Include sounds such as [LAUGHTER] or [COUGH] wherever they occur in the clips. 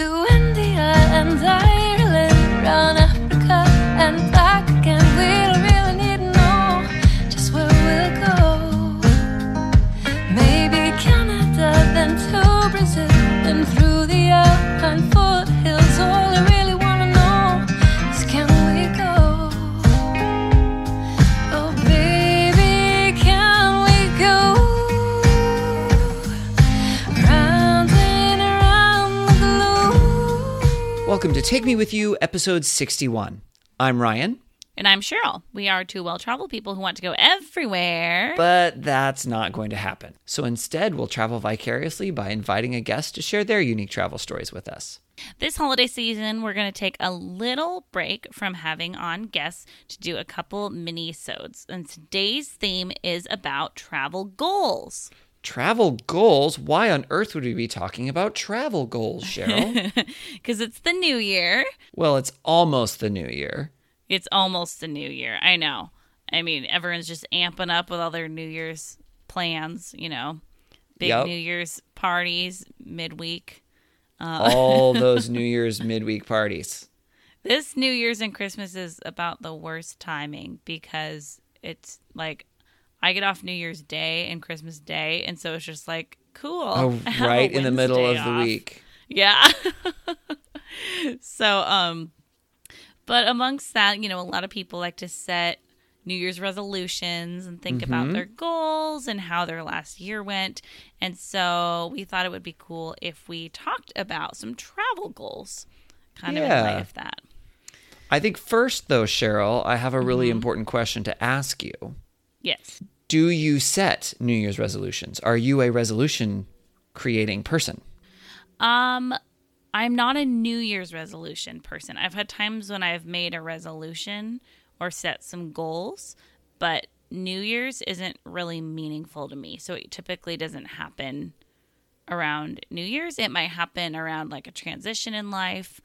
to India and Ireland, round Africa and back Welcome to Take Me With You, episode 61. I'm Ryan, And I'm Cheryl. We are two well traveled people who want to go everywhere. but that's not going to happen. So instead, we'll travel vicariously by inviting a guest to share their unique travel stories with us. this holiday season, we're going to take a little break from having on guests to do a couple mini sodes. And today's theme is about travel goals. Travel goals? Why on earth would we be talking about travel goals, Cheryl? [LAUGHS] Because it's the new year. well, it's almost the new year. It's almost the new year. I know. I mean, everyone's just amping up with all their New Year's plans, you know, big Yep. New Year's parties midweek. Uh, [LAUGHS] all those New Year's midweek parties. This New Year's and Christmas is about the worst timing because it's like I get off New Year's Day and Christmas Day, and so it's just like cool. Oh, [LAUGHS] I have a right in the middle of Wednesday the week. Yeah. [LAUGHS] so, um, but amongst that, you know, a lot of people like to set New Year's resolutions and think Mm-hmm. about their goals and how their last year went. And so we thought it would be cool if we talked about some travel goals, kind of in Yeah. light of that. I think first, though, Cheryl, I have a really Mm-hmm. important question to ask you. Yes. Do you set New Year's resolutions? Are you a resolution creating person? Um, I'm not a New Year's resolution person. I've had times when I've made a resolution or set some goals, but New Year's isn't really meaningful to me. So it typically doesn't happen around New Year's. It might happen around like a transition in life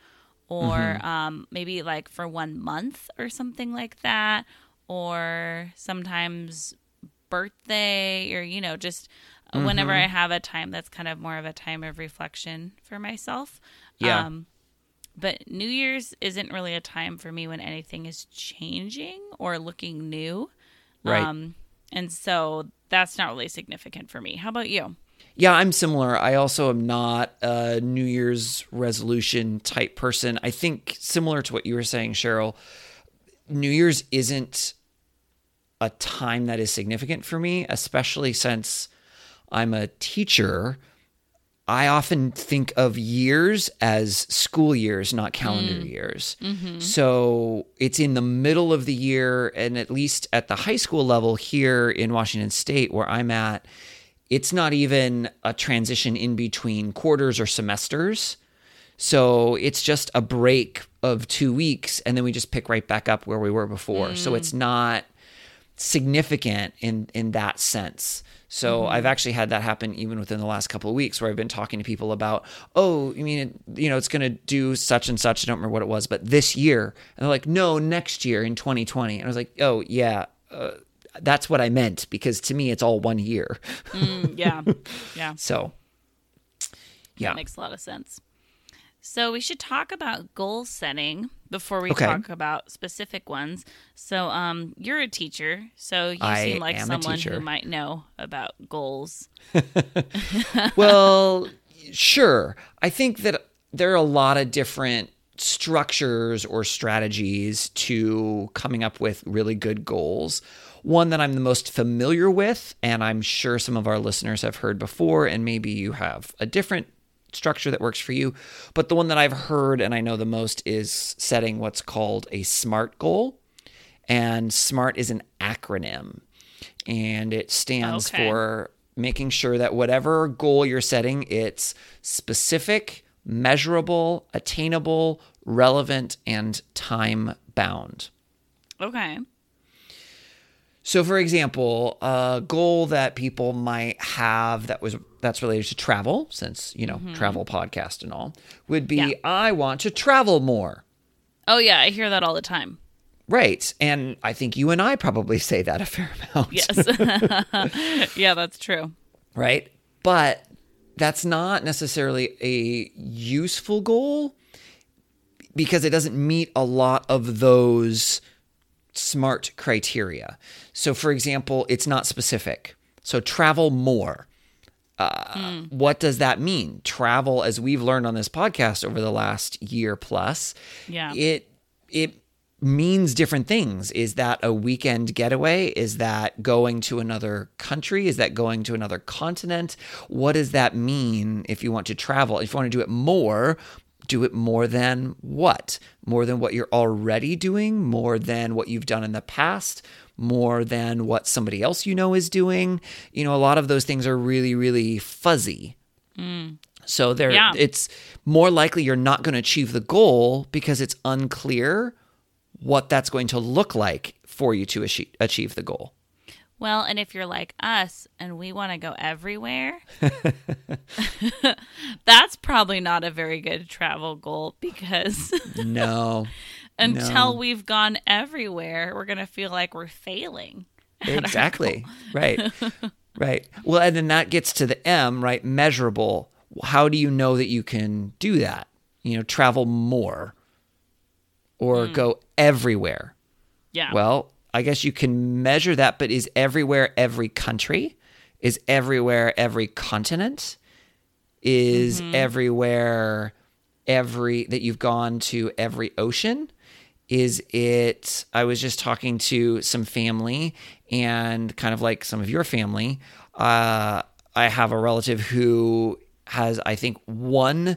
or um, maybe like for one month or something like that. Or sometimes birthday or, you know, just whenever I have a time that's kind of more of a time of reflection for myself. Yeah. Um, but New Year's isn't really a time for me when anything is changing or looking new. Right. Um, and so that's not really significant for me. How about you? Yeah, I'm similar. I also am not a New Year's resolution type person. I think similar to what you were saying, Cheryl, New Year's isn't a time that is significant for me, especially since I'm a teacher. I often think of years as school years, not calendar mm. years. Mm-hmm. So it's in the middle of the year, and at least at the high school level here in Washington State, where I'm at, it's not even a transition in between quarters or semesters. So it's just a break of two weeks, and then we just pick right back up where we were before. So it's mm. not significant in in that sense. So I've actually had that happen even within the last couple of weeks where I've been talking to people about, oh, you mean you know it's going to do such and such. I don't remember what it was, but this year, and they're like, no, next year in 2020. And I was like, oh yeah, uh, that's what I meant because to me it's all one year. Yeah. [LAUGHS] yeah. So yeah, That makes a lot of sense. So we should talk about goal setting before we Okay. talk about specific ones. So um you're a teacher, so you I seem like someone who might know about goals. [LAUGHS] [LAUGHS] well, sure. I think that there are a lot of different structures or strategies to coming up with really good goals. One that I'm the most familiar with, and I'm sure some of our listeners have heard before, and maybe you have a different structure that works for you. But the one that I've heard and I know the most is setting what's called a SMART goal. And SMART is an acronym, and it stands Okay. for making sure that whatever goal you're setting, it's specific, measurable, attainable, relevant, and time bound. Okay. So, for example, a goal that people might have that was that's related to travel, since you know mm-hmm. travel podcast and all, would be Yeah. I want to travel more. Oh yeah, I hear that all the time. Right, and I think you and I probably [LAUGHS] say that a fair amount. Yes. [LAUGHS] [LAUGHS] yeah, that's true. right? But that's not necessarily a useful goal because it doesn't meet a lot of those smart criteria. So, for example, it's not specific. So, travel more. Uh, What does that mean? Travel, as we've learned on this podcast over the last year plus, Yeah. it it means different things. Is that a weekend getaway? Is that going to another country? Is that going to another continent? What does that mean if you want to travel? If you want to do it more, do it more than what? More than what you're already doing, more than what you've done in the past, more than what somebody else you know is doing. You know, a lot of those things are really, really fuzzy. Mm. So there, Yeah. it's more likely you're not going to achieve the goal because it's unclear what that's going to look like for you to achieve the goal. Well, and if you're like us and we want to go everywhere, [LAUGHS] that's probably not a very good travel goal because No, [LAUGHS] until No. we've gone everywhere, we're going to feel like we're failing. exactly. Right. [LAUGHS] Right. Well, and then that gets to the M, right? Measurable. How do you know that you can do that? You know, travel more or hmm. go everywhere. Yeah. Well, I guess you can measure that, but is everywhere every country? Is everywhere every continent? Is everywhere every that you've gone to every ocean? Is it I was just talking to some family and kind of like some of your family. Uh I have a relative who has I think one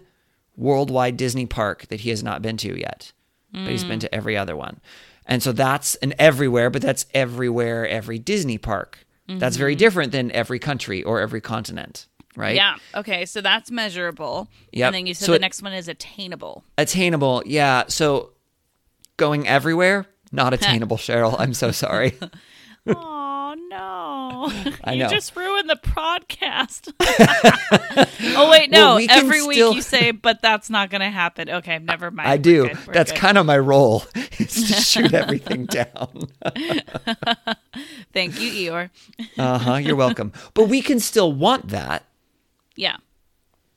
worldwide Disney park that he has not been to yet, but he's been to every other one. And so that's an everywhere, but that's everywhere, every Disney park. That's very mm-hmm. different than every country or every continent, right? yeah. Okay. So that's measurable. Yeah. And then you said So the it- next one is attainable. Attainable, yeah. So going everywhere, not [LAUGHS] attainable, Cheryl. I'm so sorry. [LAUGHS] Oh no! [LAUGHS] I you know. just ruined the podcast. [LAUGHS] oh wait, no. Well, we Every week still- you say, "But that's not going to happen." Okay, never mind. I We're do. good, That's good. kind of my role [LAUGHS] is to [LAUGHS] shoot everything down. Thank you, Eeyore. Uh huh. You're welcome. But we can still want that. Yeah.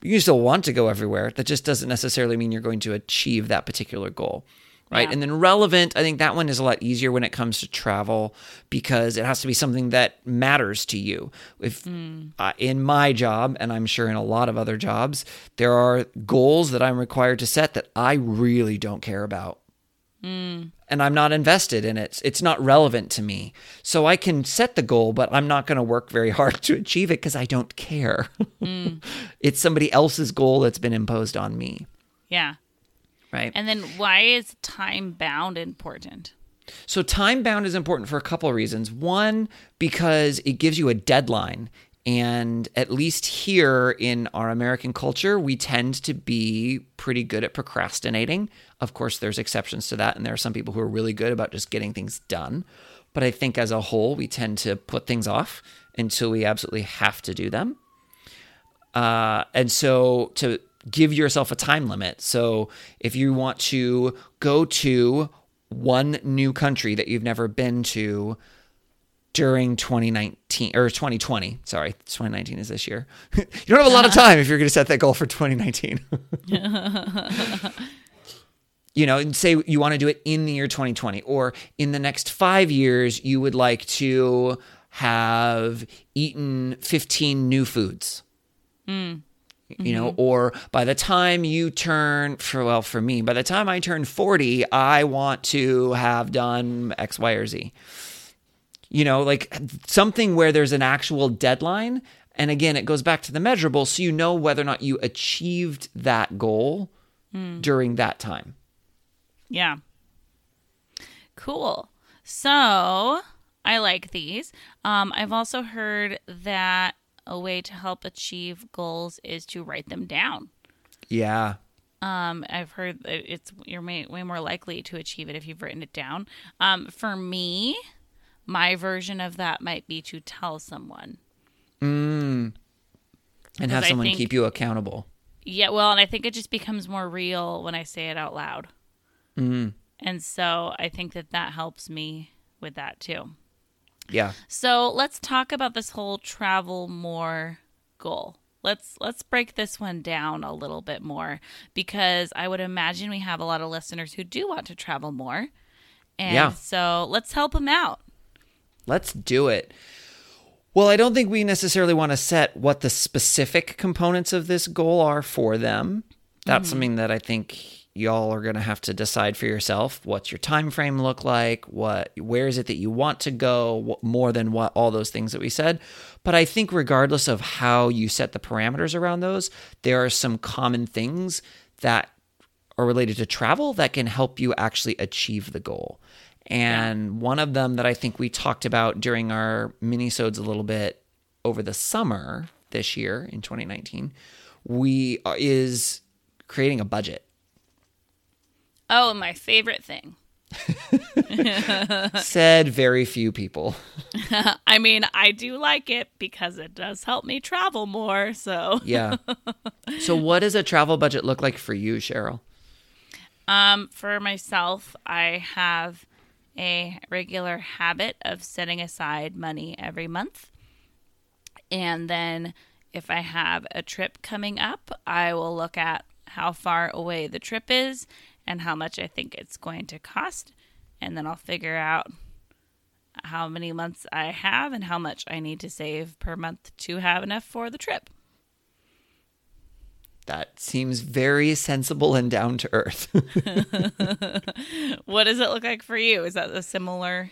you still want to go everywhere. That just doesn't necessarily mean you're going to achieve that particular goal. Right. Yeah. And then relevant, I think that one is a lot easier when it comes to travel because it has to be something that matters to you. If hmm. uh, in my job, and I'm sure in a lot of other jobs, there are goals that I'm required to set that I really don't care about. Hmm. And I'm not invested in it. It's not relevant to me. So I can set the goal, but I'm not going to work very hard [LAUGHS] to achieve it because I don't care. Hmm. [LAUGHS] it's somebody else's goal that's been imposed on me. Yeah. Right. And then why is time bound important? So time bound is important for a couple of reasons. One, because it gives you a deadline. And at least here in our American culture, we tend to be pretty good at procrastinating. Of course, there's exceptions to that, and there are some people who are really good about just getting things done. But I think as a whole, we tend to put things off until we absolutely have to do them. Uh, and so to give yourself a time limit. So if you want to go to one new country that you've never been to during 2019 or 2020, sorry, 2019 is this year. [LAUGHS] you don't have a lot of time if you're going to set that goal for 2019. [LAUGHS] [LAUGHS] you know, and say you want to do it in the year 2020 or in the next 5 years you would like to have eaten 15 new foods mm. You know or by the time you turn for well for me by the time i turn 40 i want to have done x y or z you know like something where there's an actual deadline and again it goes back to the measurable so you know whether or not you achieved that goal during that time Yeah. Cool. So I like these. Um, I've also heard that a way to help achieve goals is to write them down. yeah Um, I've heard that it's you're way, way more likely to achieve it if you've written it down. Um, for me, my version of that might be to tell someone. Mm. and have someone think- keep you accountable Yeah, well, and I think it just becomes more real when I say it out loud. Mm. And so I think that that helps me with that too. Yeah So let's talk about this whole travel more goal. let's let's break this one down a little bit more because I would imagine we have a lot of listeners who do want to travel more. And Yeah. so let's help them out. Let's do it. Well, I don't think we necessarily want to set what the specific components of this goal are for them. That's mm-hmm. something that I think y'all are going to have to decide for yourself. What's your time frame look like? What where is it that you want to go? What, more than what all those things that we said. But I think regardless of how you set the parameters around those, there are some common things that are related to travel that can help you actually achieve the goal. And one of them that I think we talked about during our minisodes a little bit over the summer this year in 2019, we uh, is creating a budget. Oh, my favorite thing. [LAUGHS] Said very few people. [LAUGHS] I mean, I do like it because it does help me travel more. So, Yeah. [LAUGHS] so what does a travel budget look like for you, Cheryl? um, for myself, I have a regular habit of setting aside money every month. And then if I have a trip coming up, I will look at how far away the trip is and how much I think it's going to cost. And then I'll figure out how many months I have and how much I need to save per month to have enough for the trip. That seems very sensible and down to earth. [LAUGHS] What does it look like for you? Is that a similar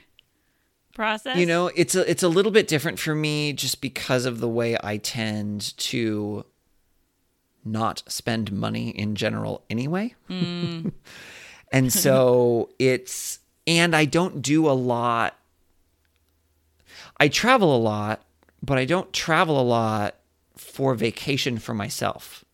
process? You know, it's a it's a little bit different for me just because of the way I tend to not spend money in general anyway. Hmm. [LAUGHS] and so it's and I don't do a lot I travel a lot, but I don't travel a lot for vacation for myself.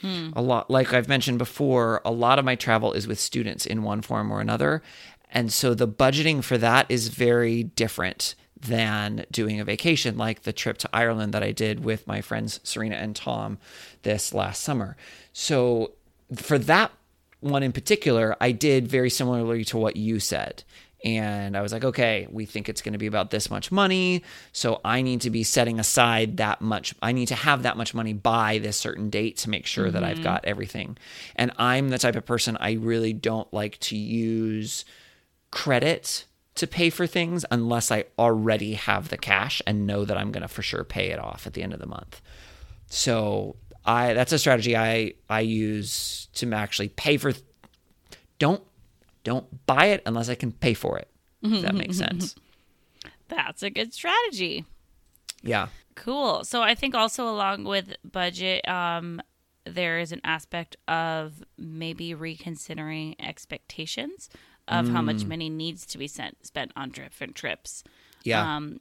Hmm. A lot, like I've mentioned before, a lot of my travel is with students in one form or another. And so the budgeting for that is very different than doing a vacation, like the trip to Ireland that I did with my friends Serena and Tom this last summer. So for that one in particular, I did very similarly to what you said. And I was like, okay, we think it's going to be about this much money. So I need to be setting aside that much. I need to have that much money by this certain date to make sure that I've mm-hmm. got everything. And I'm the type of person I really don't like to use credit to pay for things unless I already have the cash and know that I'm going to for sure pay it off at the end of the month. So I that's a strategy I I use to actually pay for don't don't buy it unless I can pay for it. If that makes [LAUGHS] sense. That's a good strategy. Yeah. Cool. So I think also along with budget, um, there is an aspect of maybe reconsidering expectations of how much money needs to be sent, spent on different trips. Yeah. Um,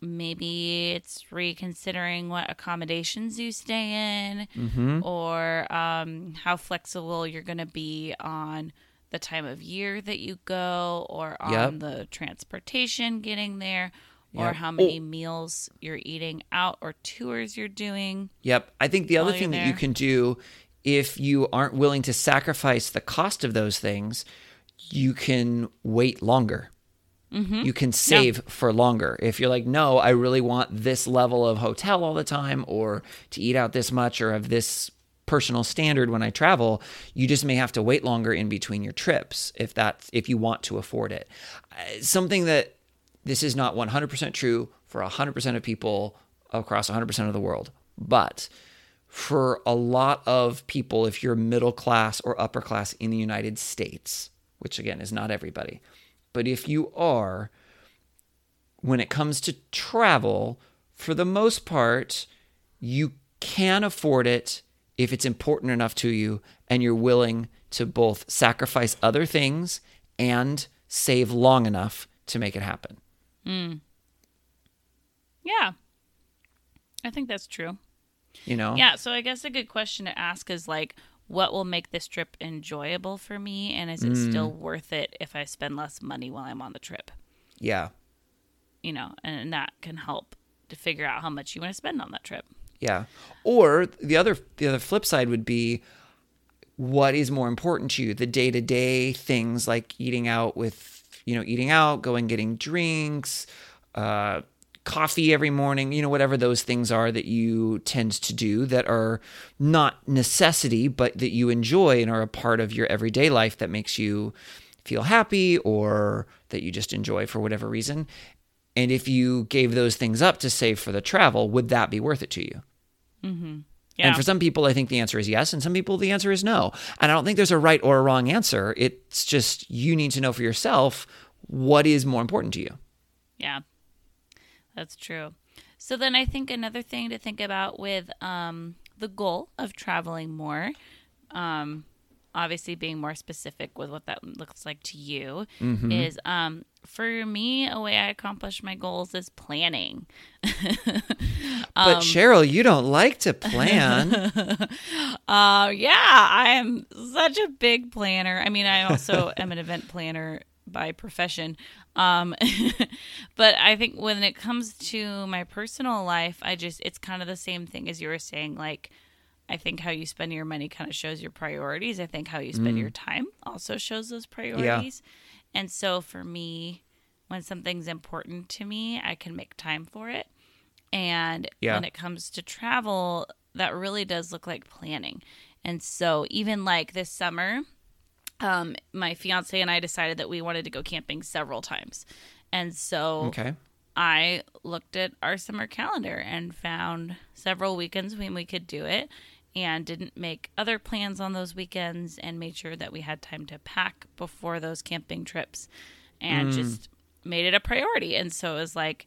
maybe it's reconsidering what accommodations you stay in Mm-hmm. or um, how flexible you're going to be on the time of year that you go or on Yep. the transportation getting there or Yep. how many Oh. meals you're eating out or tours you're doing. Yep. I think the other thing that you can do if you aren't willing to sacrifice the cost of those things, you can wait longer. You can save for longer. If you're like, no, I really want this level of hotel all the time, or to eat out this much, or have this personal standard when I travel, you just may have to wait longer in between your trips if that's if you want to afford it. Uh, Something that this is not 100% true for 100% of people across 100% of the world, but for a lot of people, if you're middle class or upper class in the United States, which again is not everybody, but if you are, when it comes to travel, for the most part, you can afford it if it's important enough to you and you're willing to both sacrifice other things and save long enough to make it happen. Mm. Yeah. I think that's true. You know? Yeah, so I guess a good question to ask is like, what will make this trip enjoyable for me? And is it still worth it if I spend less money while I'm on the trip? Yeah. You know, and that can help to figure out how much you want to spend on that trip. Yeah. Or the other the other flip side would be what is more important to you? The day-to-day things like eating out with, you know, eating out, going getting drinks, uh coffee every morning, you know, whatever those things are that you tend to do that are not necessity, but that you enjoy and are a part of your everyday life that makes you feel happy or that you just enjoy for whatever reason. And if you gave those things up to save for the travel, would that be worth it to you? Mm-hmm. Yeah. And for some people, I think the answer is yes. And some people, the answer is no. And I don't think there's a right or a wrong answer. It's just you need to know for yourself what is more important to you. Yeah, that's true. So then I think another thing to think about with um, the goal of traveling more, um, obviously being more specific with what that looks like to you, is um, for me, a way I accomplish my goals is planning. [LAUGHS] But Cheryl, you don't like to [LAUGHS] plan. Uh, yeah, I am such a big planner. I mean, I also am an event planner by profession. Um, [LAUGHS] but I think when it comes to my personal life, I just, it's kind of the same thing as you were saying. Like, I think how you spend your money kind of shows your priorities. I think how you spend your time also shows those priorities. Yeah. And so for me, when something's important to me, I can make time for it. And Yeah. when it comes to travel, that really does look like planning. And so even like this summer, um, my fiance and I decided that we wanted to go camping several times. And so Okay. I looked at our summer calendar and found several weekends when we could do it and didn't make other plans on those weekends and made sure that we had time to pack before those camping trips and just made it a priority. And so it was like,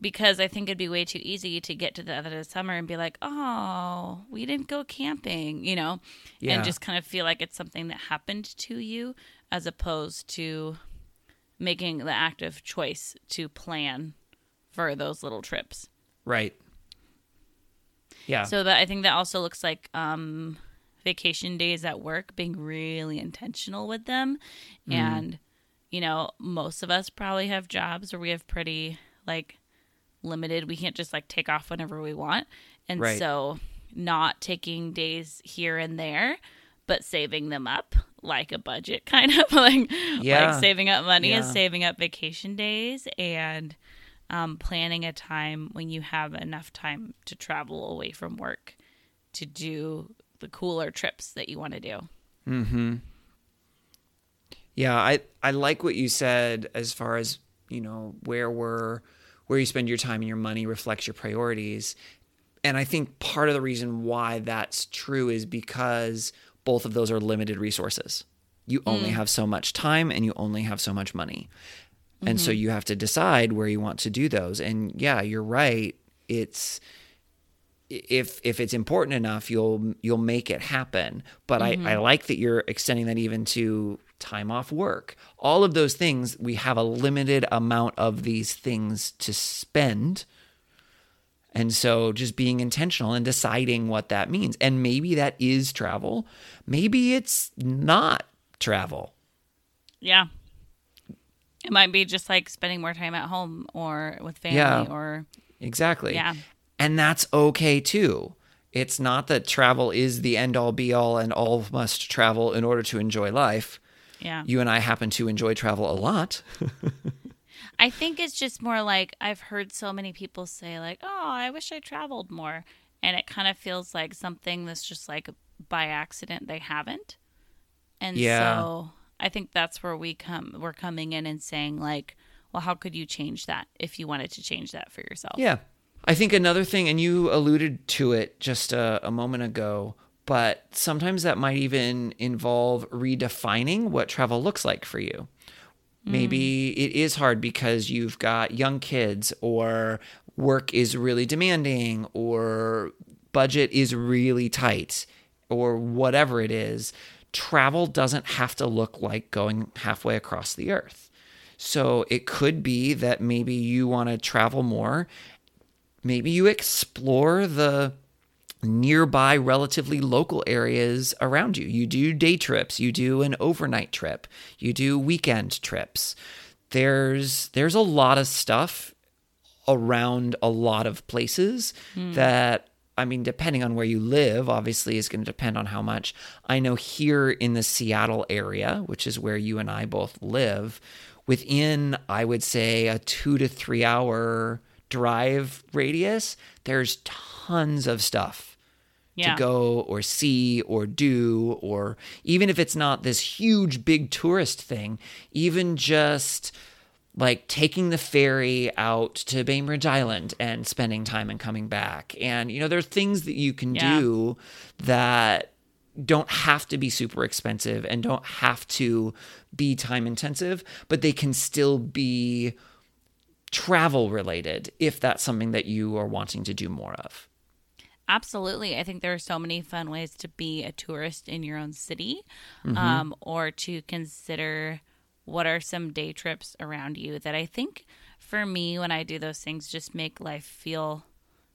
because I think it'd be way too easy to get to the end of the summer and be like, oh, we didn't go camping, you know, Yeah. and just kind of feel like it's something that happened to you as opposed to making the active choice to plan for those little trips. Right. Yeah. So that I think that also looks like um, vacation days at work being really intentional with them, Mm-hmm. and you know most of us probably have jobs where we have pretty like limited. We can't just like take off whenever we want, and Right. so not taking days here and there, but saving them up like a budget [LAUGHS] kind of like Yeah. like saving up money and saving up vacation days and um, planning a time when you have enough time to travel away from work to do the cooler trips that you want to do. Yeah, I I like what you said as far as you know where we're where you spend your time and your money reflects your priorities, and I think part of the reason why that's true is because both of those are limited resources. You only mm. have so much time and you only have so much money, and so mm-hmm. you have to decide where you want to do those. And yeah, you're right. It's if if it's important enough, you'll you'll make it happen. But I, I mm-hmm. like that you're extending that even to time off work. All of those things, we have a limited amount of these things to spend. And so just being intentional and deciding what that means. And maybe that is travel. Maybe it's not travel. Yeah. It might be just like spending more time at home or with family Yeah. or Exactly. Yeah. And that's okay too. It's not that travel is the end all be all and all must travel in order to enjoy life. Yeah. You and I happen to enjoy travel a lot. I think it's just more like I've heard so many people say like, "Oh, I wish I traveled more." And it kind of feels like something that's just like by accident they haven't. And Yeah. so I think that's where we come we're coming in and saying like, "Well, how could you change that if you wanted to change that for yourself?" Yeah. I think another thing, and you alluded to it just a, a moment ago, but sometimes that might even involve redefining what travel looks like for you. Maybe hmm. it is hard because you've got young kids, or work is really demanding, or budget is really tight, or whatever it is. Travel doesn't have to look like going halfway across the earth. So it could be that maybe you want to travel more maybe you explore the nearby relatively local areas around you. You do day trips. You do an overnight trip. You do weekend trips. There's there's a lot of stuff around a lot of places hmm. that I mean, depending on where you live, obviously is going to depend on how much. I know here in the Seattle area, which is where you and I both live, within, I would say, a two to three hour drive radius, there's tons of stuff Yeah. to go or see or do, or even if it's not this huge, big tourist thing, even just like taking the ferry out to Bainbridge Island and spending time and coming back. And, you know, there are things that you can Yeah. do that don't have to be super expensive and don't have to be time intensive, but they can still be travel related if that's something that you are wanting to do more of. Absolutely. I think there are so many fun ways to be a tourist in your own city Mm-hmm. um, or to consider what are some day trips around you that I think for me, when I do those things, just make life feel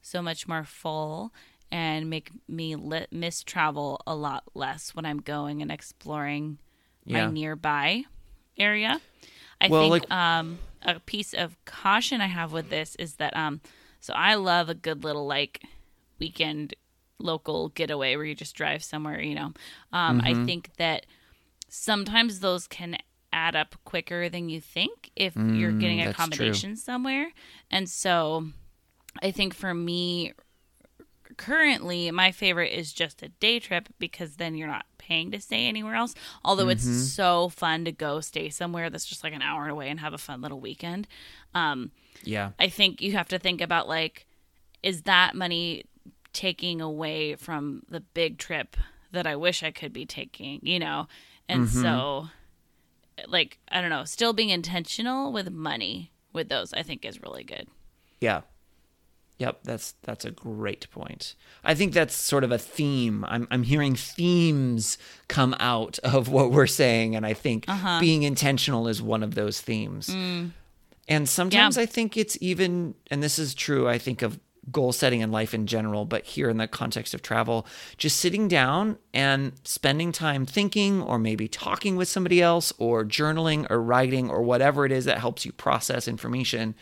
so much more full and make me li- miss travel a lot less when I'm going and exploring Yeah. my nearby area. I Well, think like- um, a piece of caution I have with this is that um, so I love a good little like weekend local getaway where you just drive somewhere. You know, um, I Mm-hmm. think that sometimes those can add up quicker than you think if you're getting Mm, that's true. accommodation somewhere, and so I think for me currently my favorite is just a day trip because then you're not paying to stay anywhere else although it's so fun to go stay somewhere that's just like an hour away and have a fun little weekend um Yeah. i think you have to think about like is that money taking away from the big trip that i wish i could be taking you know and mm-hmm. so like i don't know still being intentional with money with those i think is really good Yeah. Yep, that's that's a great point. I think that's sort of a theme. I'm I'm hearing themes come out [LAUGHS] of what we're saying and I think uh-huh. being intentional is one of those themes. Mm. And sometimes Yeah. I think it's even and this is true I think of goal setting in life in general, but here in the context of travel, just sitting down and spending time thinking or maybe talking with somebody else or journaling or writing or whatever it is that helps you process information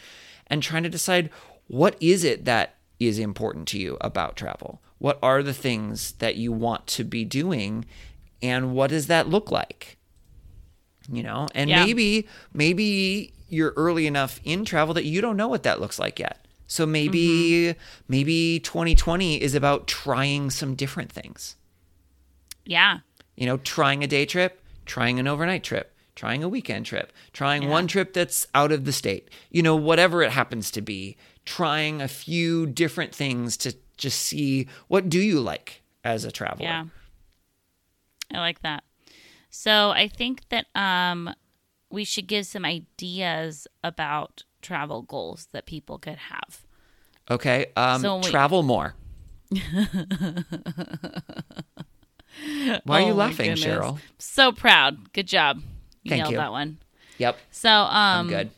and trying to decide what is it that is important to you about travel? What are the things that you want to be doing and what does that look like? You know, and Yeah. maybe maybe you're early enough in travel that you don't know what that looks like yet. So maybe maybe 2020 is about trying some different things. yeah You know, trying a day trip, trying an overnight trip, trying a weekend trip, trying one trip that's out of the state. You know, whatever it happens to be, trying a few different things to just see what do you like as a traveler. Yeah. I like that. So I think that um we should give some ideas about travel goals that people could have. Okay. Um So wait. travel more. Why are you Oh my laughing. Cheryl? So proud. Good job. You Thank nailed you. that one. Yep. So um I'm good.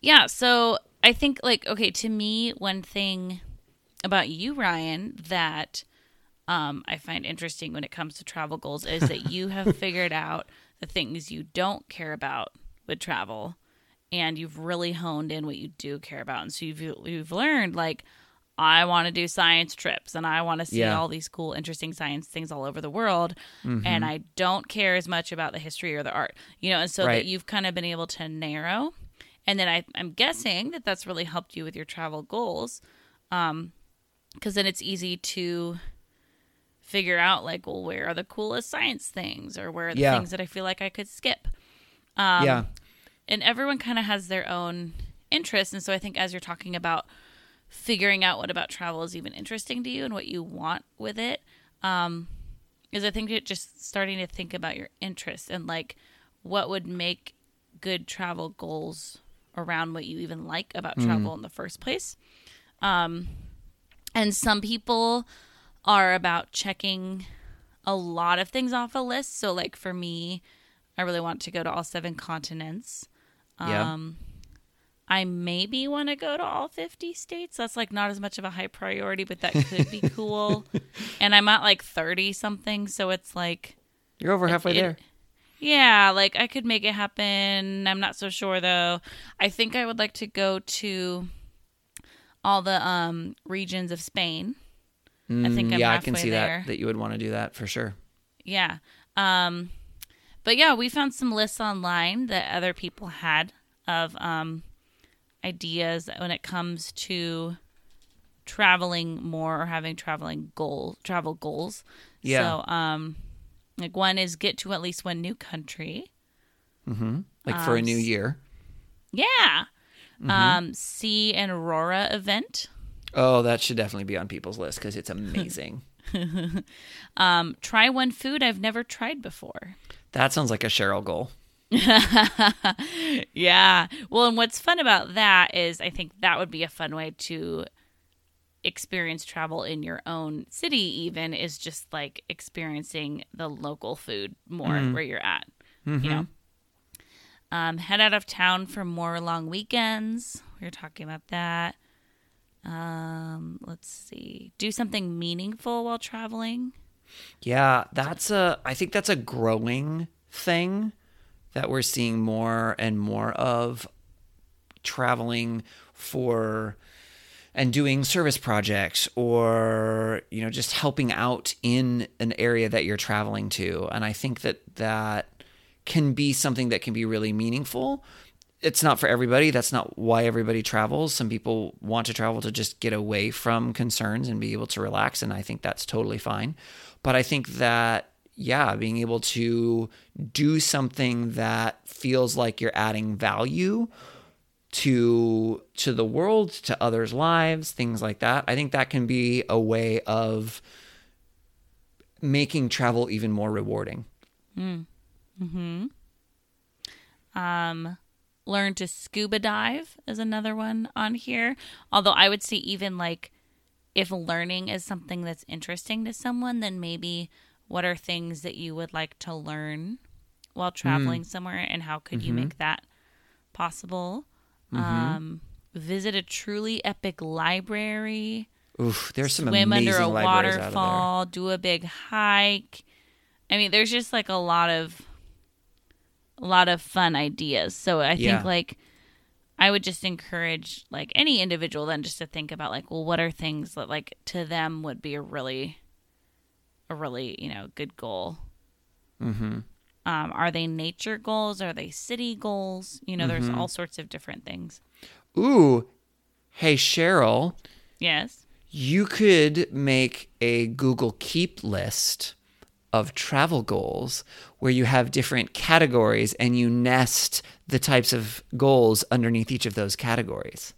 Yeah, so I think like okay, to me one thing about you Ryan that um I find interesting when it comes to travel goals is that [LAUGHS] you have figured out the things you don't care about with travel and you've really honed in what you do care about and so you've you've learned like I want to do science trips and I want to see Yeah. all these cool interesting science things all over the world mm-hmm. and I don't care as much about the history or the art. You know, and so Right. that you've kind of been able to narrow and then I, I'm guessing that that's really helped you with your travel goals, um, because then it's easy to figure out like, well, where are the coolest science things, or where are the Yeah. things that I feel like I could skip. Um, yeah. And everyone kind of has their own interests, and so I think as you're talking about figuring out what about travel is even interesting to you and what you want with it, um, is I think just starting to think about your interests and like what would make good travel goals around what you even like about travel in the first place. Um, and some people are about checking a lot of things off a list. So, like for me, I really want to go to all seven continents. Yeah. Um, I maybe want to go to all 50 states. That's like not as much of a high priority, but that could be [LAUGHS] cool. and I'm at like 30 something. So it's like, You're over halfway it- there. yeah, like I could make it happen. I'm not so sure though. I think I would like to go to all the um regions of Spain. I think Mm, I'm yeah, I can see there. that that you would want to do that for sure. Yeah. Um but yeah, we found some lists online that other people had of um ideas when it comes to traveling more or having traveling goal travel goals. Yeah. So um like one is get to at least one new country. like for a new year. Yeah. Um see an aurora event. Oh, that should definitely be on people's list because it's [LAUGHS] amazing. Um try one food I've never tried before. That sounds like a Cheryl goal. [LAUGHS] Yeah. Well, and what's fun about that is I think that would be a fun way to experience travel in your own city even is just like experiencing the local food more where you're at. You know. Um head out of town for more long weekends. We were talking about that. Um let's see. Do something meaningful while traveling. Yeah, that's a. I think that's a growing thing that we're seeing more and more of traveling for and doing service projects or you know just helping out in an area that you're traveling to. And i think that that can be something that can be really meaningful. It's not for everybody. That's not why everybody travels. Some people want to travel to just get away from concerns and be able to relax and i think that's totally fine but i think that yeah being able to do something that feels like you're adding value to to the world to others lives things like that i think that can be a way of making travel even more rewarding mm. hmm Um, learn to scuba dive is another one on here. Although I would say even like if learning is something that's interesting to someone, then maybe what are things that you would like to learn while mm-hmm. traveling somewhere, and how could you mm-hmm. make that possible? Mm-hmm. Um, visit a truly epic library. Oof, there's some swim amazing under a libraries out of there. waterfall, do a big hike. I mean, there's just like a lot of a lot of fun ideas. So I Yeah. think like I would just encourage like any individual then just to think about like, well, what are things that like to them would be a really a really, you know, good goal. Mm-hmm. Um, are they nature goals? Are they city goals? You know, Mm-hmm. there's all sorts of different things. Ooh, hey Cheryl, Yes. you could make a Google Keep list of travel goals where you have different categories and you nest the types of goals underneath each of those categories.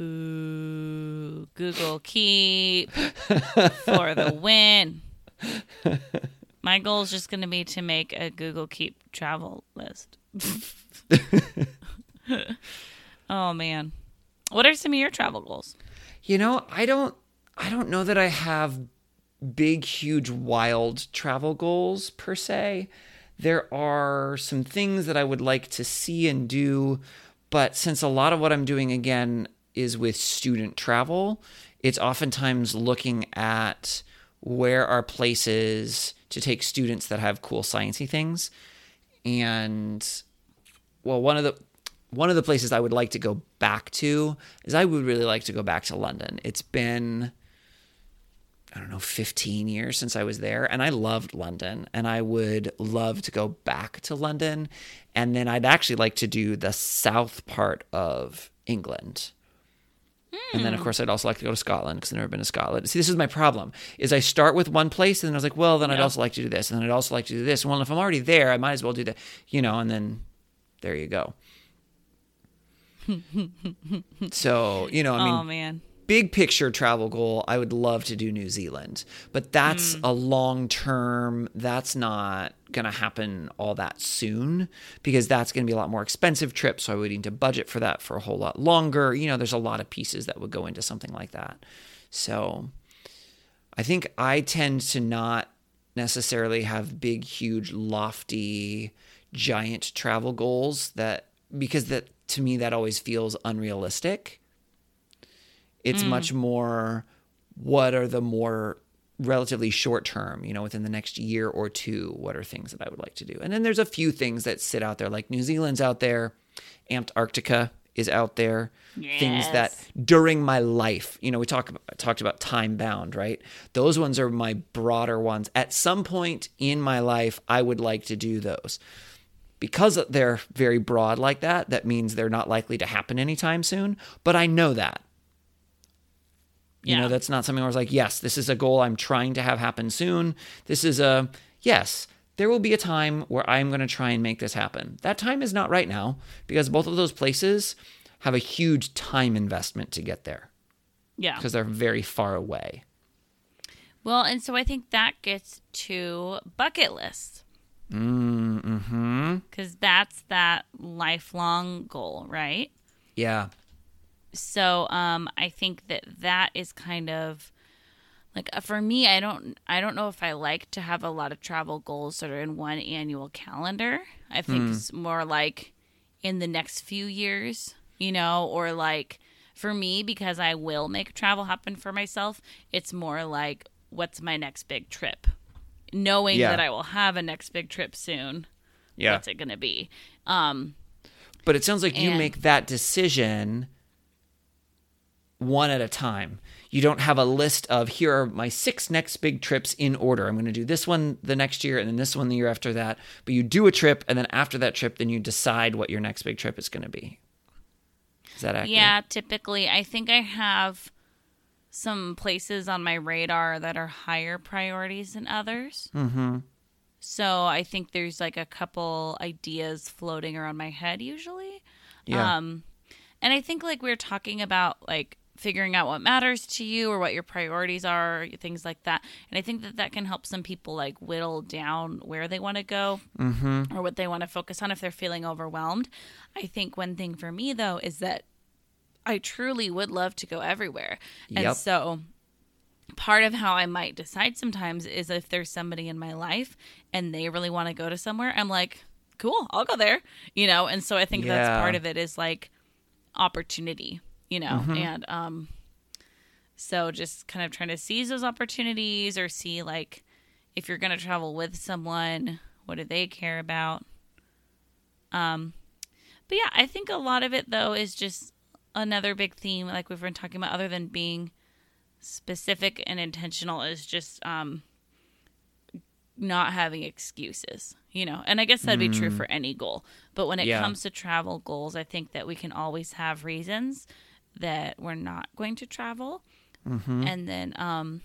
Ooh, Google Keep for the [LAUGHS] win. My goal is just going to be to make a Google Keep travel list. [LAUGHS] oh man, what are some of your travel goals? You know, I don't I don't know that I have big huge wild travel goals per se. There are some things that I would like to see and do, but since a lot of what I'm doing again is with student travel, it's oftentimes looking at where are places to take students that have cool sciencey things and well one of the one of the places I would like to go back to is I would really like to go back to London. It's been I don't know 15 years since I was there and I loved London and I would love to go back to London and then I'd actually like to do the south part of England. And then, of hmm. course, I'd also like to go to Scotland because I've never been to Scotland. See, this is my problem: is I start with one place, and then I was like, well, then I'd also like to do this, and then I'd also like to do this. Well, if I'm already there, I might as well do that, you know. And then there you go. [LAUGHS] so you know, I mean, oh man, big picture travel goal, I would love to do New Zealand, but that's mm. a long term. That's not going to happen all that soon because that's going to be a lot more expensive trip. So I would need to budget for that for a whole lot longer. You know, there's a lot of pieces that would go into something like that. So I think I tend to not necessarily have big, huge, lofty, giant travel goals that because that to me that always feels unrealistic. It's hmm. much more what are the more relatively short term, you know, within the next year or two, what are things that I would like to do? And then there's a few things that sit out there, like New Zealand's out there, Antarctica is out there, things that during my life, you know, we talk about, talked about time bound, right? Those ones are my broader ones. At some point in my life, I would like to do those. because they're very broad like that, that means they're not likely to happen anytime soon. But I know that. You Yeah. know, that's not something where I was like, yes, this is a goal I'm trying to have happen soon. This is a, yes, there will be a time where I'm going to try and make this happen. That time is not right now because both of those places have a huge time investment to get there Yeah. because they're very far away. Well, and so I think that gets to bucket lists. Mm-hmm. Because that's that lifelong goal, right? Yeah. So um i think that that is kind of like uh, for me i don't i don't know if i like to have a lot of travel goals that are in one annual calendar i think it's more like in the next few years you know or like for me because i will make travel happen for myself it's more like what's my next big trip knowing Yeah. that i will have a next big trip soon Yeah. what's it going to be um But it sounds like you make that decision one at a time. You don't have a list of here are my six next big trips in order. I'm going to do this one the next year and then this one the year after that. But you do a trip and then after that trip, then you decide what your next big trip is going to be. Is that accurate? Yeah, typically. I think I have some places on my radar that are higher priorities than others. Mm-hmm. So I think there's like a couple ideas floating around my head usually. Yeah. Um, and I think like we are talking about like figuring out what matters to you or what your priorities are, things like that. And I think that that can help some people like whittle down where they want to go Mm-hmm. or what they want to focus on if they're feeling overwhelmed. I think one thing for me though is that I truly would love to go everywhere. And Yep. so part of how I might decide sometimes is if there's somebody in my life and they really want to go to somewhere, I'm like, cool, I'll go there, you know? And so I think that's part of it is like opportunity, you know? And, um, so just kind of trying to seize those opportunities or see like if you're going to travel with someone, what do they care about? Um, but yeah, I think a lot of it though is just another big theme, like we've been talking about, other than being specific and intentional, is just um, not having excuses. You know, and I guess that'd be true for any goal. But when it Yeah. comes to travel goals, I think that we can always have reasons that we're not going to travel, and then um,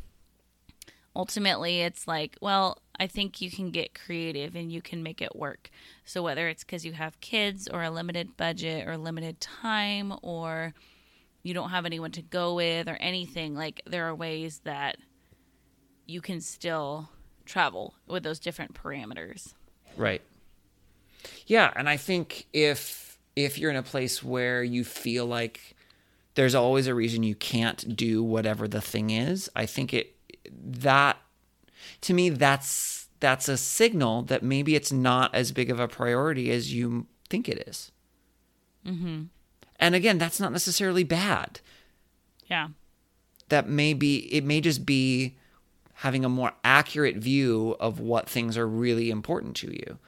ultimately it's like well i think you can get creative and you can make it work. So whether it's because you have kids or a limited budget or limited time or you don't have anyone to go with or anything like there are ways that you can still travel with those different parameters. Right. Yeah, and I think if if you're in a place where you feel like there's always a reason you can't do whatever the thing is, I think it that to me that's that's a signal that maybe it's not as big of a priority as you think it is. Mm-hmm. And again, that's not necessarily bad. yeah That may be it may just be having a more accurate view of what things are really important to you.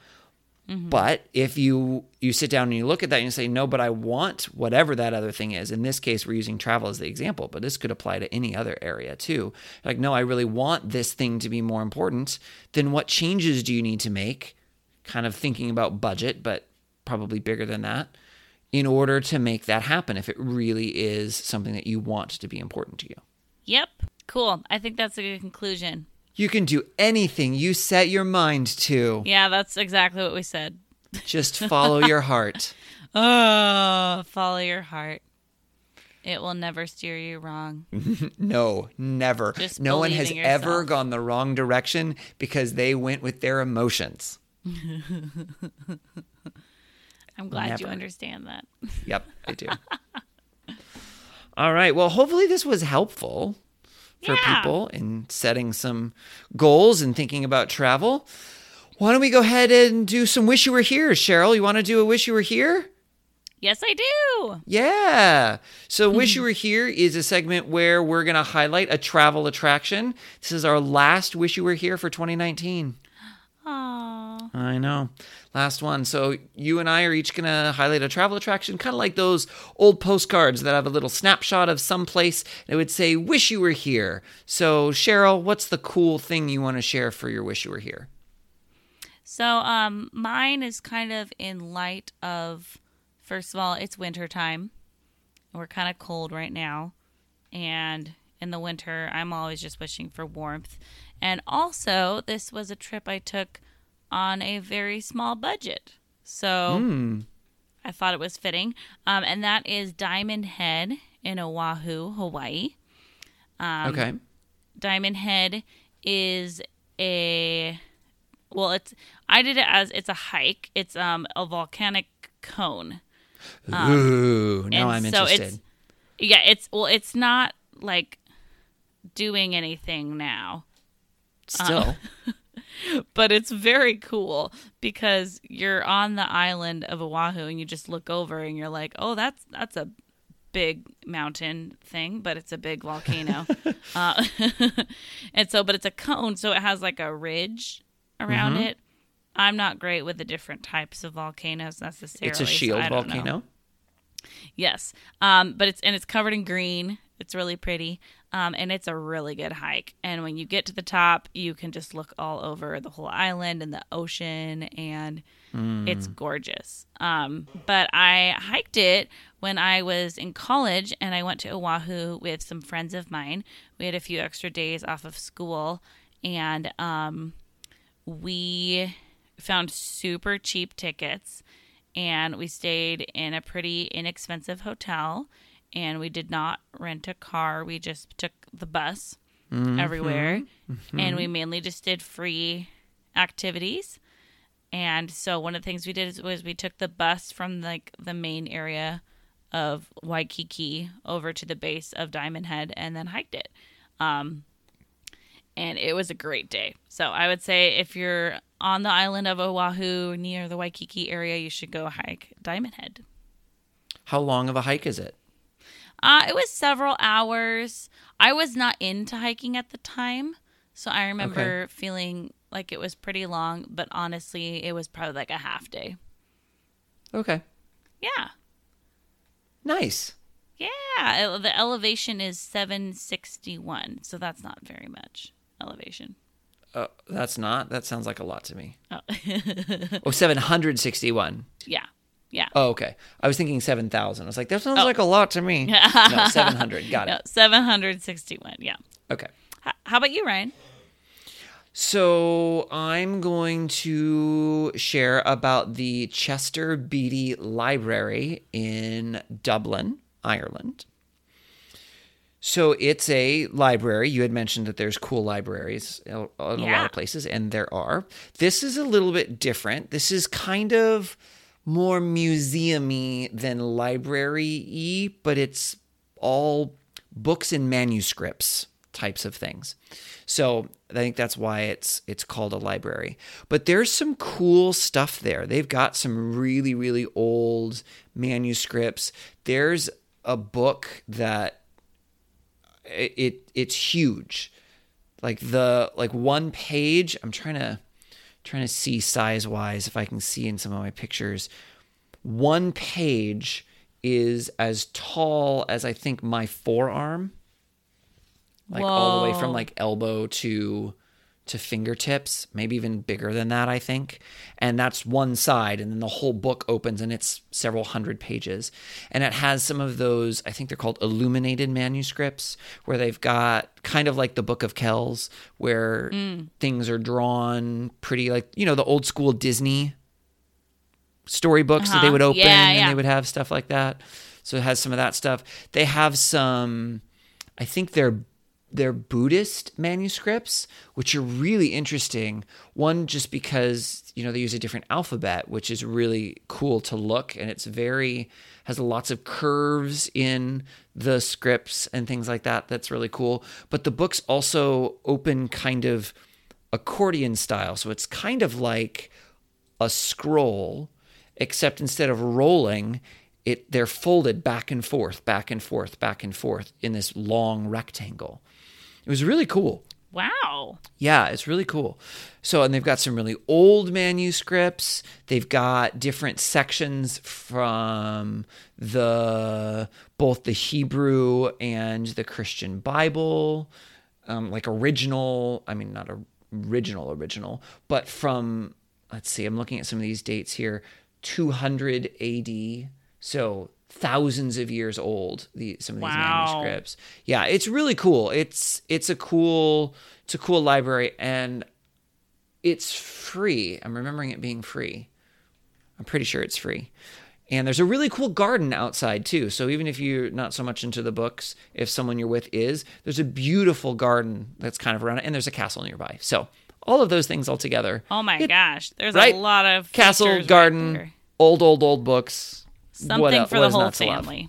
Mm-hmm. But if you you sit down and you look at that and you say no, but I want whatever that other thing is. In this case, we're using travel as the example, but this could apply to any other area too. Like no, I really want this thing to be more important. Then what changes do you need to make? Kind of thinking about budget, but probably bigger than that, in order to make that happen. If it really is something that you want to be important to you. yep cool i think that's a good conclusion You can do anything you set your mind to. yeah that's exactly what we said Just follow your [LAUGHS] heart. oh follow your heart it will never steer you wrong [LAUGHS] No, never. Just no one has in ever gone the wrong direction because they went with their emotions. [LAUGHS] i'm glad you understand that Yep, I do. All right. Well, hopefully this was helpful for Yeah. people in setting some goals and thinking about travel. Why don't we go ahead and do some wish you were here, Cheryl? You want to do a wish you were here? yes i do Yeah. So, hmm. Wish You Were Here is a segment where we're going to highlight a travel attraction. This is our last Wish You Were Here for 2019. Aww. I know. Last one. So, you and I are each going to highlight a travel attraction, kind of like those old postcards that have a little snapshot of some place. It would say, Wish You Were Here. So, Cheryl, what's the cool thing you want to share for your Wish You Were Here? So, um, mine is kind of in light of, first of all, it's winter time. We're kind of cold right now, and in the winter, I'm always just wishing for warmth. And also, this was a trip I took on a very small budget, so I thought it was fitting. Um, and that is Diamond Head in Oahu, Hawaii. Um, okay. Diamond Head is a well, it's I did it as it's a hike. It's um a volcanic cone. Ooh, now I'm so interested. it's yeah, it's well, it's not like doing anything now, Still, [LAUGHS] [LAUGHS] but it's very cool because you're on the island of Oahu and you just look over and you're like, oh, that's that's a big mountain thing, but it's a big volcano. [LAUGHS] uh, [LAUGHS] and so, but it's a cone, so it has like a ridge around Mm-hmm. it. I'm not great with the different types of volcanoes necessarily. it's a shield I don't know. volcano. Yes, um, but it's and it's covered in green. It's really pretty, um, and it's a really good hike. And when you get to the top, you can just look all over the whole island and the ocean, and it's gorgeous. Um, but I hiked it when I was in college, and I went to Oahu with some friends of mine. We had a few extra days off of school, and um, we found super cheap tickets and we stayed in a pretty inexpensive hotel and we did not rent a car we just took the bus everywhere and we mainly just did free activities and so one of the things we did was we took the bus from like the main area of waikiki over to the base of diamond head and then hiked it um, and it was a great day. So I would say if you're on the island of Oahu near the Waikiki area, you should go hike Diamond Head. How long of a hike is it? Uh, it was several hours. I was not into hiking at the time, so I remember feeling like it was pretty long, but honestly, it was probably like a half day. Okay, Yeah. nice. Yeah, the elevation is 761, so that's not very much elevation. Uh, that's not. That sounds like a lot to me. Oh. [LAUGHS] Oh, 761. yeah. Yeah. Oh, okay. I was thinking 7,000. I was like, that sounds oh. like a lot to me. [LAUGHS] no, 700. Got No, it. [LAUGHS] 761. Yeah. Okay. H- How about you, Ryan? So I'm going to share about the Chester Beatty Library in Dublin, Ireland. So it's a library. You had mentioned that there's cool libraries in a in a lot of places, and there are. This is a little bit different. This is kind of more museumy than library-y, but it's all books and manuscripts types of things. So I think that's why it's it's called a library. But there's some cool stuff there. They've got some really really old manuscripts. There's a book that it, it it's huge. Like the like one page, I'm trying to trying to see size wise if I can see in some of my pictures. One page is as tall as I think my forearm like all the way from like elbow to to fingertips, maybe even bigger than that, I think. And that's one side, and then the whole book opens and it's several hundred pages. And it has some of those, I think they're called illuminated manuscripts, where they've got kind of like the Book of Kells, where things are drawn pretty like, you know, the old school Disney storybooks that they Uh-huh. would open Yeah, and they would have stuff like that. So it has some of that stuff. They have some I think they're they're Buddhist manuscripts, which are really interesting. One just because, you know, they use a different alphabet, which is really cool to look and it's very has lots of curves in the scripts and things like that. That's really cool. But the books also open kind of accordion style. So it's kind of like a scroll, except instead of rolling, it they're folded back and forth, back and forth, back and forth in this long rectangle. It was really cool. Wow. Yeah, it's really cool. So, and they've got some really old manuscripts. They've got different sections from the both the Hebrew and the Christian Bible, um, like original. I mean, not a, original original, but from let's see, I'm looking at some of these dates here 200 AD. So thousands of years old the some of these Wow. manuscripts. Yeah it's really cool. It's it's a cool it's a cool library and it's free. I'm remembering it being free. I'm pretty sure it's free. And there's a really cool garden outside too. So even if you're not so much into the books if someone you're with is there's a beautiful garden that's kind of around it and there's a castle nearby. So all of those things all together. Oh my It- gosh, there's right? a lot of castle features right garden old old old books something What for what the whole not to love? family.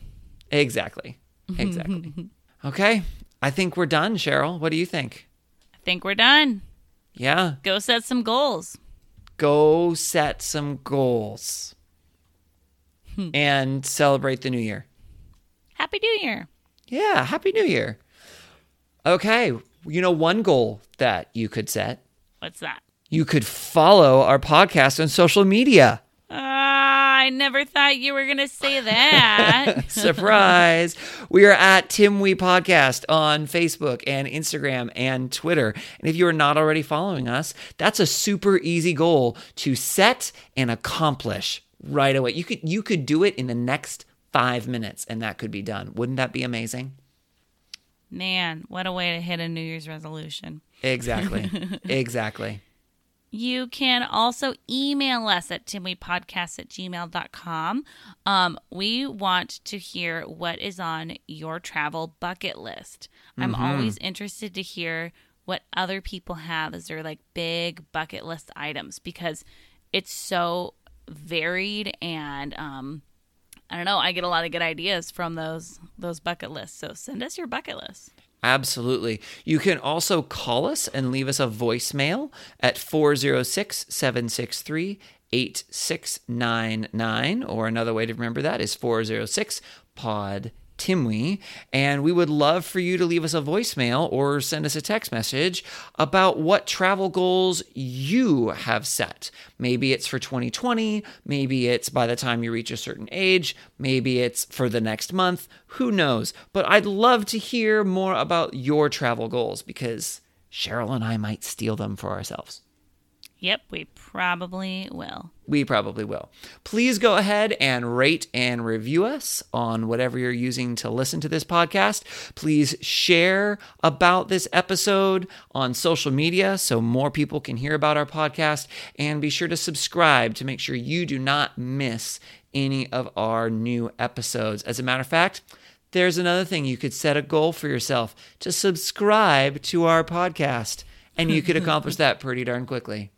Exactly. Exactly. [LAUGHS] okay. I think we're done, Cheryl. What do you think? I think we're done. Yeah. Go set some goals. Go set some goals hmm. and celebrate the new year. Happy New Year. Yeah. Happy New Year. Okay. You know, one goal that you could set, What's that? you could follow our podcast on social media. I never thought you were gonna say that. [LAUGHS] Surprise! we are at Tim We Podcast on Facebook and Instagram and Twitter. And if you are not already following us, that's a super easy goal to set and accomplish right away. You could you could do it in the next five minutes, and that could be done. Wouldn't that be amazing? Man, what a way to hit a New Year's resolution. Exactly. [LAUGHS] exactly. You can also email us at timwepodcast at gmail.com. Um, we want to hear what is on your travel bucket list. I'm always interested to hear what other people have as their like big bucket list items because it's so varied and um I don't know, I get a lot of good ideas from those those bucket lists. So send us your bucket list. Absolutely. You can also call us and leave us a voicemail at 406 763 8699. Or another way to remember that is 406 POD Timwe. And we would love for you to leave us a voicemail or send us a text message about what travel goals you have set. Maybe it's for 2020, maybe it's by the time you reach a certain age, maybe it's for the next month. Who knows? But I'd love to hear more about your travel goals because Cheryl and I might steal them for ourselves. Yep, we probably will. We probably will. Please go ahead and rate and review us on whatever you're using to listen to this podcast. Please share about this episode on social media so more people can hear about our podcast. And be sure to subscribe to make sure you do not miss any of our new episodes. As a matter of fact, there's another thing you could set a goal for yourself to subscribe to our podcast, and you could [LAUGHS] accomplish that pretty darn quickly.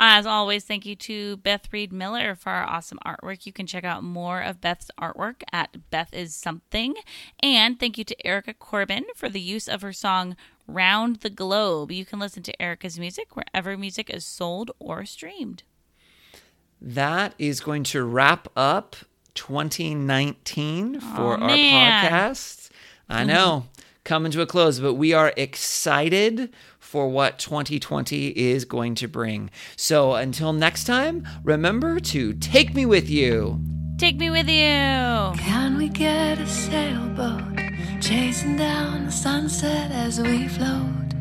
As always, thank you to Beth Reed Miller for our awesome artwork. You can check out more of Beth's artwork at Beth is Something. And thank you to Erica Corbin for the use of her song Round the Globe. You can listen to Erica's music wherever music is sold or streamed. that is going to wrap up 2019 for our podcast. I know, [LAUGHS] coming to a close, but we are excited for what 2020 is going to bring. So until next time, remember to take me with you. Take me with you. Can we get a sailboat chasing down the sunset as we float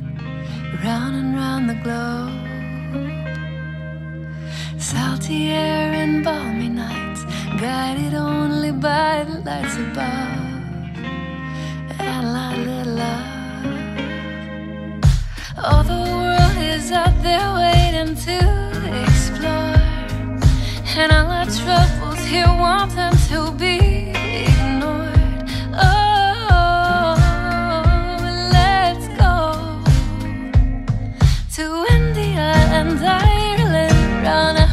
round and round the globe? Salty air and balmy nights, guided only by the lights above, and a little love. All the world is out there waiting to explore, and all our troubles here want them to be ignored. Oh, let's go to India and Ireland.